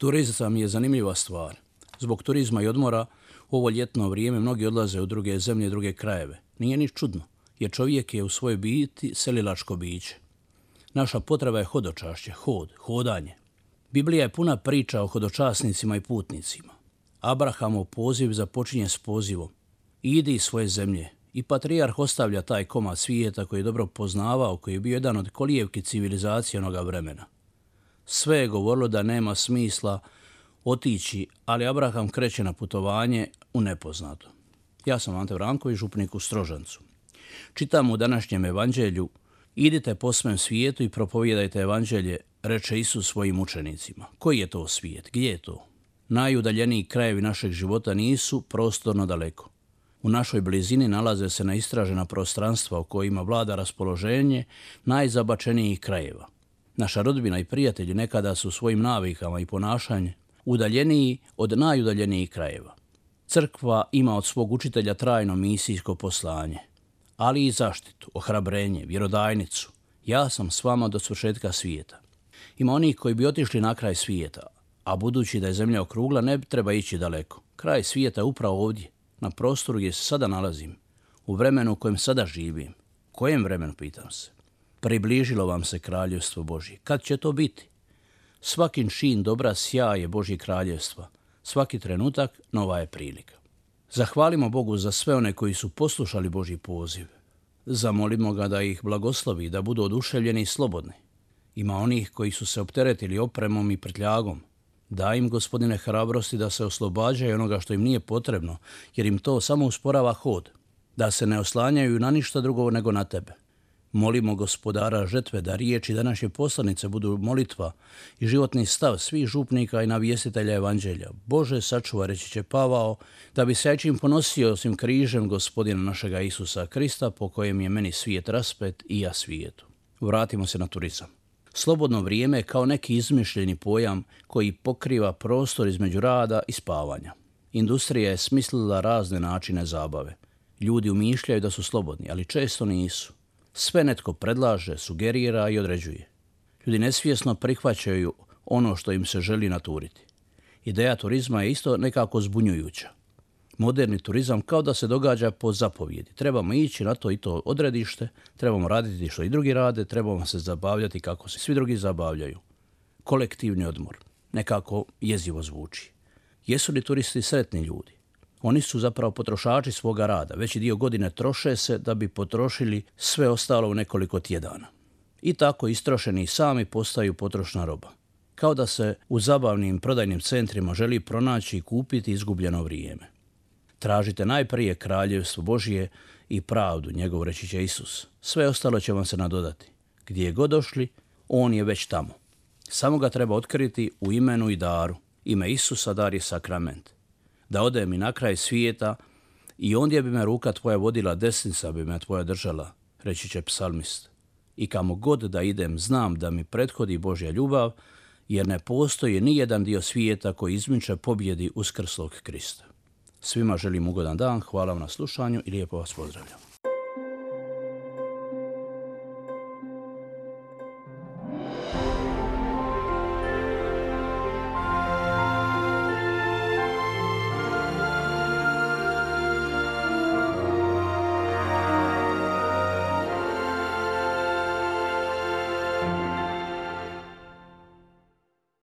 Turizam je zanimljiva stvar. Zbog turizma i odmora u ovo ljetno vrijeme mnogi odlaze u druge zemlje i druge krajeve. Nije ni čudno, jer čovjek je u svojoj biti selilačko biće. Naša potreba je hodočašće, hod, hodanje. Biblija je puna priča o hodočasnicima i putnicima. Abrahamov poziv započinje s pozivom. Idi iz svoje zemlje. I patrijarh ostavlja taj komad svijeta koji je dobro poznavao, koji je bio jedan od kolijevki civilizacije onoga vremena. Sve je govorilo da nema smisla otići, ali Abraham kreće na putovanje u nepoznato. Ja sam Ante Vranković, župnik u Strožancu. Čitam u današnjem evanđelju Idite po svem svijetu i propovijedajte evanđelje, reče Isus svojim učenicima. Koji je to svijet? Gdje je to? Najudaljeniji krajevi našeg života nisu prostorno daleko. U našoj blizini nalaze se neistražena prostranstva u kojima vlada raspoloženje najzabačenijih krajeva – Naša rodbina i prijatelji nekada su svojim navikama i ponašanjem udaljeniji od najudaljenijih krajeva. Crkva ima od svog učitelja trajno misijsko poslanje, ali i zaštitu, ohrabrenje, vjerodajnicu. Ja sam s vama do svršetka svijeta. Ima onih koji bi otišli na kraj svijeta, a budući da je zemlja okrugla ne treba ići daleko. Kraj svijeta je upravo ovdje, na prostoru gdje se sada nalazim, u vremenu u kojem sada živim. Kojem vremenu, pitam se? Približilo vam se kraljevstvo Božje. Kad će to biti? Svakin čin dobra sjaje Božje kraljevstva. Svaki trenutak nova je prilika. Zahvalimo Bogu za sve one koji su poslušali Božji poziv. Zamolimo ga da ih blagoslovi, da budu oduševljeni i slobodni. Ima onih koji su se opteretili opremom i prtljagom. Daj im, gospodine, hrabrosti da se oslobađaju onoga što im nije potrebno, jer im to samo usporava hod. Da se ne oslanjaju na ništa drugo nego na tebe. Molimo gospodara žetve da riječi današnje poslanice budu molitva i životni stav svih župnika i navjestitelja evanđelja. Bože, sačuva, reći će Pavao, da bi se čim ponosio osim križem gospodina našega Isusa Krista, po kojem je meni svijet raspet i ja svijetu. Vratimo se na turizam. Slobodno vrijeme je kao neki izmišljeni pojam koji pokriva prostor između rada i spavanja. Industrija je smislila razne načine zabave. Ljudi umišljaju da su slobodni, ali često nisu. Sve netko predlaže, sugerira i određuje. Ljudi nesvjesno prihvaćaju ono što im se želi naturiti. Ideja turizma je isto nekako zbunjujuća. Moderni turizam kao da se događa po zapovjedi. Trebamo ići na to i to odredište, trebamo raditi što i drugi rade, trebamo se zabavljati kako se svi drugi zabavljaju. Kolektivni odmor. Nekako jezivo zvuči. Jesu li turisti sretni ljudi? Oni su zapravo potrošači svoga rada. Veći dio godine troše se da bi potrošili sve ostalo u nekoliko tjedana. I tako istrošeni sami postaju potrošna roba. Kao da se u zabavnim prodajnim centrima želi pronaći i kupiti izgubljeno vrijeme. Tražite najprije kraljevstvo Božije i pravdu, njegov reći će Isus. Sve ostalo će vam se nadodati. Gdje god došli, on je već tamo. Samo ga treba otkriti u imenu i daru. Ime Isusa dar je sakrament da odem i na kraj svijeta i ondje bi me ruka tvoja vodila, desnica bi me tvoja držala, reći će psalmist. I kamo god da idem, znam da mi prethodi Božja ljubav, jer ne postoji ni jedan dio svijeta koji izmiče pobjedi uskrslog Krista. Svima želim ugodan dan, hvala vam na slušanju i lijepo vas pozdravljam.